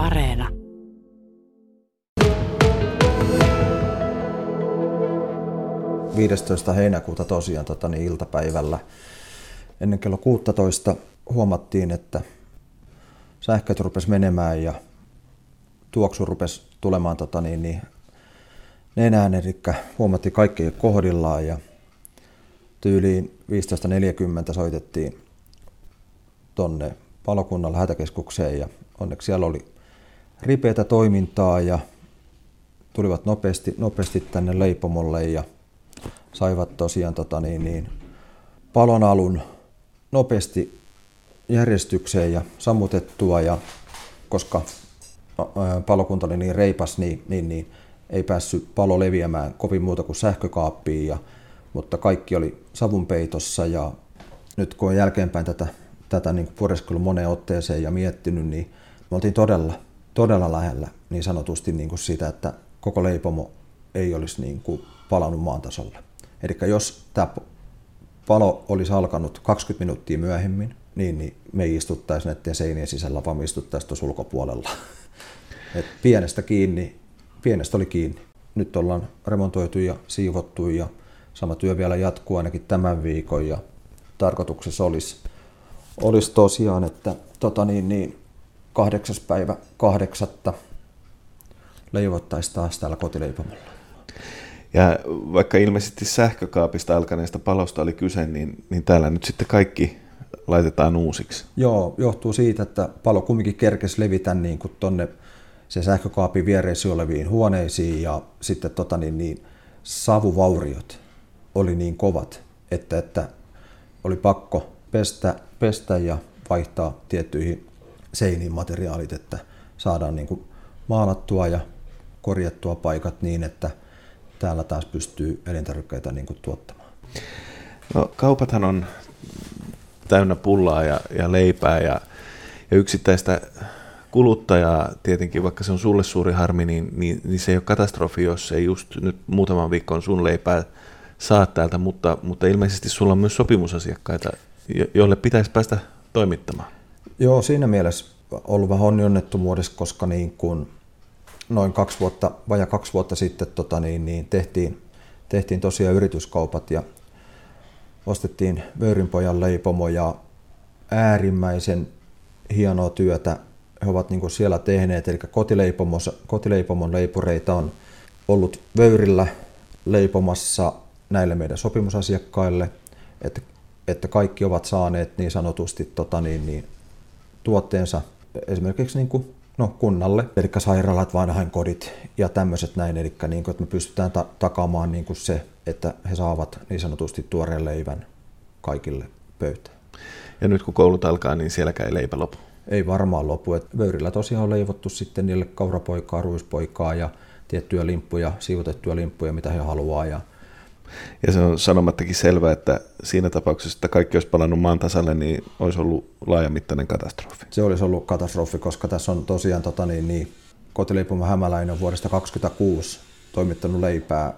Areena. – 15. heinäkuuta tosiaan tota, niin iltapäivällä ennen kello 16 huomattiin, että sähköt rupesi menemään ja tuoksu rupesi tulemaan tota, niin, niin, nenään, eli huomattiin kaikki kohdillaan ja tyyliin 15.40 soitettiin tonne palokunnan hätäkeskukseen ja onneksi siellä oli ripeätä toimintaa ja tulivat nopeasti, nopeasti tänne leipomolle ja saivat tosiaan tota niin, niin, palon alun nopeasti järjestykseen ja sammutettua ja koska palokunta oli niin reipas, niin, niin, niin ei päässyt palo leviämään kovin muuta kuin sähkökaappiin, ja, mutta kaikki oli savunpeitossa ja nyt kun on jälkeenpäin tätä, tätä niin pureskellut moneen otteeseen ja miettinyt, niin me oltiin todella, todella lähellä niin sanotusti niin kuin sitä, että koko leipomo ei olisi niin kuin palannut maan tasolle. Eli jos tämä palo olisi alkanut 20 minuuttia myöhemmin, niin, niin me ei istuttaisi näiden seinien sisällä, vaan me istuttaisiin tuossa ulkopuolella. Et pienestä kiinni, pienestä oli kiinni. Nyt ollaan remontoitu ja siivottu ja sama työ vielä jatkuu ainakin tämän viikon ja tarkoituksessa olisi, olisi tosiaan, että tota niin, niin, kahdeksas päivä kahdeksatta leivottaisiin taas täällä kotileipomolla. Ja vaikka ilmeisesti sähkökaapista alkaneesta palosta oli kyse, niin, niin täällä nyt sitten kaikki laitetaan uusiksi. Joo, johtuu siitä, että palo kumminkin kerkesi levitä niin kuin tonne se sähkökaapin viereissä oleviin huoneisiin ja sitten tota niin, niin, savuvauriot oli niin kovat, että, että oli pakko pestä, pestä ja vaihtaa tiettyihin seiniin materiaalit, että saadaan niin kuin maalattua ja korjattua paikat niin, että täällä taas pystyy elintarvikkeita niin kuin tuottamaan. No, kaupathan on täynnä pullaa ja, ja leipää ja, ja yksittäistä kuluttajaa tietenkin, vaikka se on sulle suuri harmi, niin, niin, niin se ei ole katastrofi, jos ei just nyt muutaman viikon sun leipää saa täältä, mutta, mutta ilmeisesti sulla on myös sopimusasiakkaita, joille pitäisi päästä toimittamaan. Joo, siinä mielessä ollut vähän onnettomuudessa, koska niin kun noin kaksi vuotta, vajaa kaksi vuotta sitten tota niin, niin tehtiin, tehtiin tosiaan yrityskaupat ja ostettiin Vöyrinpojan leipomo ja äärimmäisen hienoa työtä. He ovat niin siellä tehneet, eli kotileipomon leipureita on ollut Vöyrillä leipomassa näille meidän sopimusasiakkaille, että, että kaikki ovat saaneet niin sanotusti tota niin, niin, tuotteensa esimerkiksi niin kuin, no, kunnalle, eli sairaalat, vanhainkodit ja tämmöiset näin, eli niin kuin, että me pystytään ta- takaamaan niin kuin se, että he saavat niin sanotusti tuoreen leivän kaikille pöytään. Ja nyt kun koulut alkaa, niin sielläkään ei leipä lopu ei varmaan lopu. Et Vöyrillä tosiaan on leivottu sitten niille kaurapoikaa, ruispoikaa ja tiettyjä limppuja, siivotettuja limppuja, mitä he haluaa. Ja, ja se on sanomattakin selvää, että siinä tapauksessa, että kaikki olisi palannut maan tasalle, niin olisi ollut laajamittainen katastrofi. Se olisi ollut katastrofi, koska tässä on tosiaan tota niin, niin, kotileipoma Hämäläinen vuodesta 2026 toimittanut leipää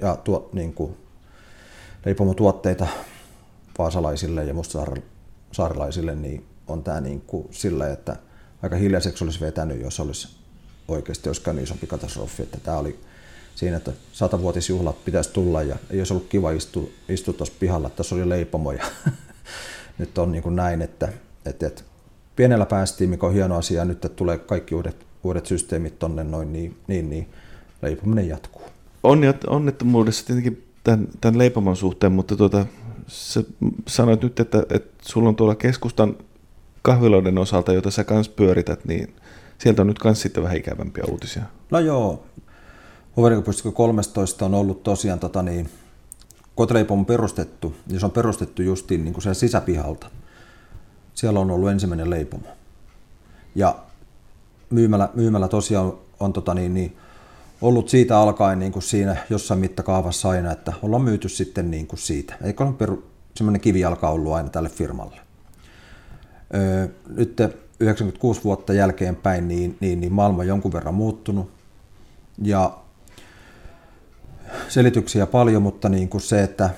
ja tuo, niin kuin, leipomotuotteita vaasalaisille ja mustasaarelaisille, niin on tämä niin kuin sillä, että aika hiljaiseksi olisi vetänyt, jos olisi oikeasti olisi niin isompi katastrofi. Että tämä oli siinä, että satavuotisjuhlat pitäisi tulla ja ei olisi ollut kiva istua, istua tuossa pihalla, tässä oli leipomo ja nyt on niin kuin näin, että, että, että pienellä päästiin, mikä on hieno asia, nyt että tulee kaikki uudet, uudet systeemit tonne noin, niin, niin, niin leipominen jatkuu. onnettomuudessa tietenkin tämän, tämän leipomon suhteen, mutta tuota, sä sanoit nyt, että, että sulla on tuolla keskustan kahviloiden osalta, joita sä kans pyörität, niin sieltä on nyt kans sitten vähän ikävämpiä uutisia. No joo, Huverikopustiko 13 on ollut tosiaan tota niin, kotileipomon perustettu, ja se on perustettu justiin niin kuin sisäpihalta. Siellä on ollut ensimmäinen leipomo. Ja myymällä, myymällä tosiaan on, on tota niin, niin, ollut siitä alkaen niin kuin siinä jossain mittakaavassa aina, että ollaan myyty sitten niin kuin siitä. Eikö ole peru, semmoinen kivijalka ollut aina tälle firmalle nyt 96 vuotta jälkeenpäin niin, niin, niin maailma on jonkun verran muuttunut ja selityksiä paljon, mutta niin kuin se, että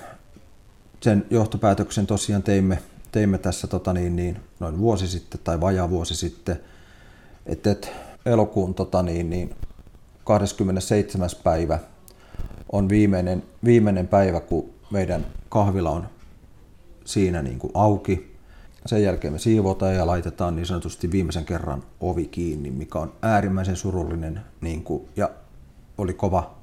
sen johtopäätöksen tosiaan teimme, teimme tässä tota niin, niin, noin vuosi sitten tai vajaa vuosi sitten, että, että elokuun tota niin, niin 27. päivä on viimeinen, viimeinen päivä, kun meidän kahvila on siinä niin kuin auki. Sen jälkeen me siivotaan ja laitetaan niin sanotusti viimeisen kerran ovi kiinni, mikä on äärimmäisen surullinen niin kuin, ja oli kova,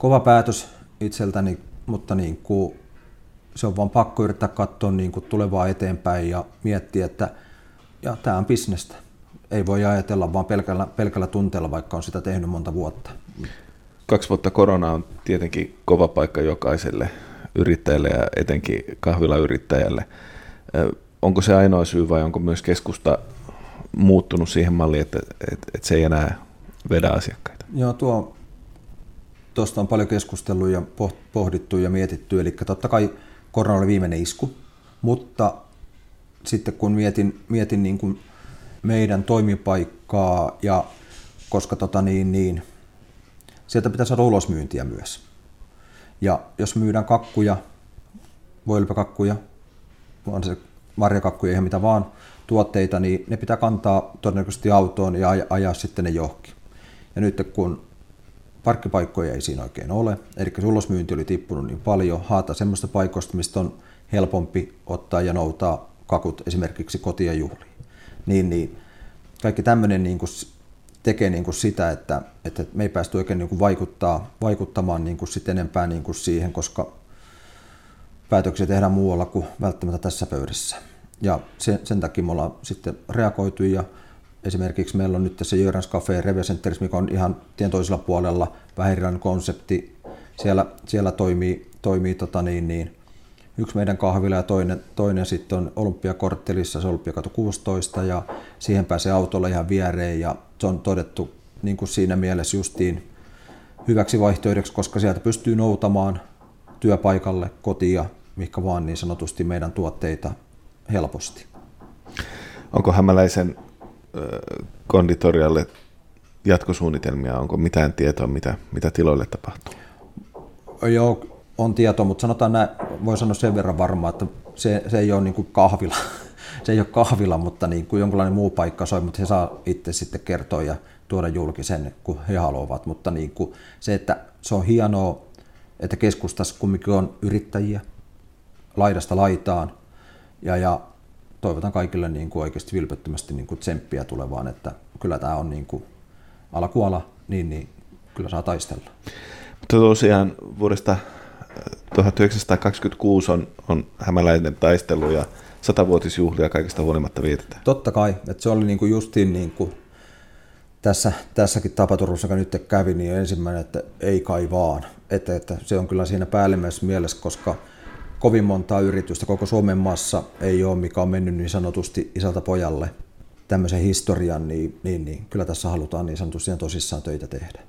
kova päätös itseltäni, mutta niin kuin, se on vaan pakko yrittää katsoa niin kuin tulevaa eteenpäin ja miettiä, että ja tämä on bisnestä. Ei voi ajatella vaan pelkällä, pelkällä tunteella, vaikka on sitä tehnyt monta vuotta. Kaksi vuotta korona on tietenkin kova paikka jokaiselle yrittäjälle ja etenkin kahvilayrittäjälle. Onko se ainoa syy vai onko myös keskusta muuttunut siihen malliin, että, että, että se ei enää vedä asiakkaita? Joo, tuo, tuosta on paljon keskusteltu ja pohdittu ja mietitty. Eli totta kai korona oli viimeinen isku, mutta sitten kun mietin, mietin niin kuin meidän toimipaikkaa ja koska tota niin, niin, sieltä pitää saada ulosmyyntiä myös. Ja jos myydään kakkuja, voilepäkakkuja, on se marjakakkuja ja mitä vaan, tuotteita, niin ne pitää kantaa todennäköisesti autoon ja ajaa sitten ne johonkin. Ja nyt kun parkkipaikkoja ei siinä oikein ole, eli ulosmyynti oli tippunut niin paljon, haata semmoista paikoista, mistä on helpompi ottaa ja noutaa kakut esimerkiksi kotia juhliin. Niin, niin kaikki tämmöinen niin kuin tekee niin kuin sitä, että, että me ei päästy oikein niin kuin vaikuttaa, vaikuttamaan niin kuin sit enempää niin kuin siihen, koska päätöksiä tehdään muualla kuin välttämättä tässä pöydässä. Ja sen, sen takia me ollaan sitten reagoitu ja esimerkiksi meillä on nyt tässä Jörans Cafe Reve Centers, mikä on ihan tien toisella puolella, vähän erilainen konsepti. Siellä, siellä toimii, toimii tota niin, niin, yksi meidän kahvila ja toinen, toinen sitten on Olympiakorttelissa, se on Olympiakatu 16 ja siihen pääsee autolla ihan viereen ja se on todettu niin kuin siinä mielessä justiin hyväksi vaihtoehdoksi, koska sieltä pystyy noutamaan työpaikalle, kotia, mikä vaan niin sanotusti meidän tuotteita helposti. Onko Hämäläisen konditorialle jatkosuunnitelmia? Onko mitään tietoa, mitä, mitä tiloille tapahtuu? Joo, on tieto, mutta sanotaan näin, voi sanoa sen verran varmaan, että se, se ei ole niin kuin kahvila. se ei ole kahvila, mutta niin kuin jonkinlainen muu paikka soi, mutta he saa itse sitten kertoa ja tuoda julkisen, kun he haluavat. Mutta niin kuin se, että se on hienoa, että keskustassa kumminkin on yrittäjiä laidasta laitaan ja, ja toivotan kaikille niin kuin oikeasti vilpettömästi niin kuin tsemppiä tulevaan, että kyllä tämä on niin kuin alakuala, niin, niin kyllä saa taistella. Mutta tosiaan vuodesta 1926 on, on hämäläinen taistelu ja satavuotisjuhlia kaikista huolimatta vietetään. Totta kai, että se oli niin kuin justiin niin kuin tässä, tässäkin tapaturmassa, joka nyt kävi, niin ensimmäinen, että ei kai vaan. Että, että se on kyllä siinä päällimmäisessä mielessä, koska kovin montaa yritystä koko Suomen maassa ei ole, mikä on mennyt niin sanotusti isältä pojalle tämmöisen historian, niin, niin, niin kyllä tässä halutaan niin sanotusti tosissaan töitä tehdä.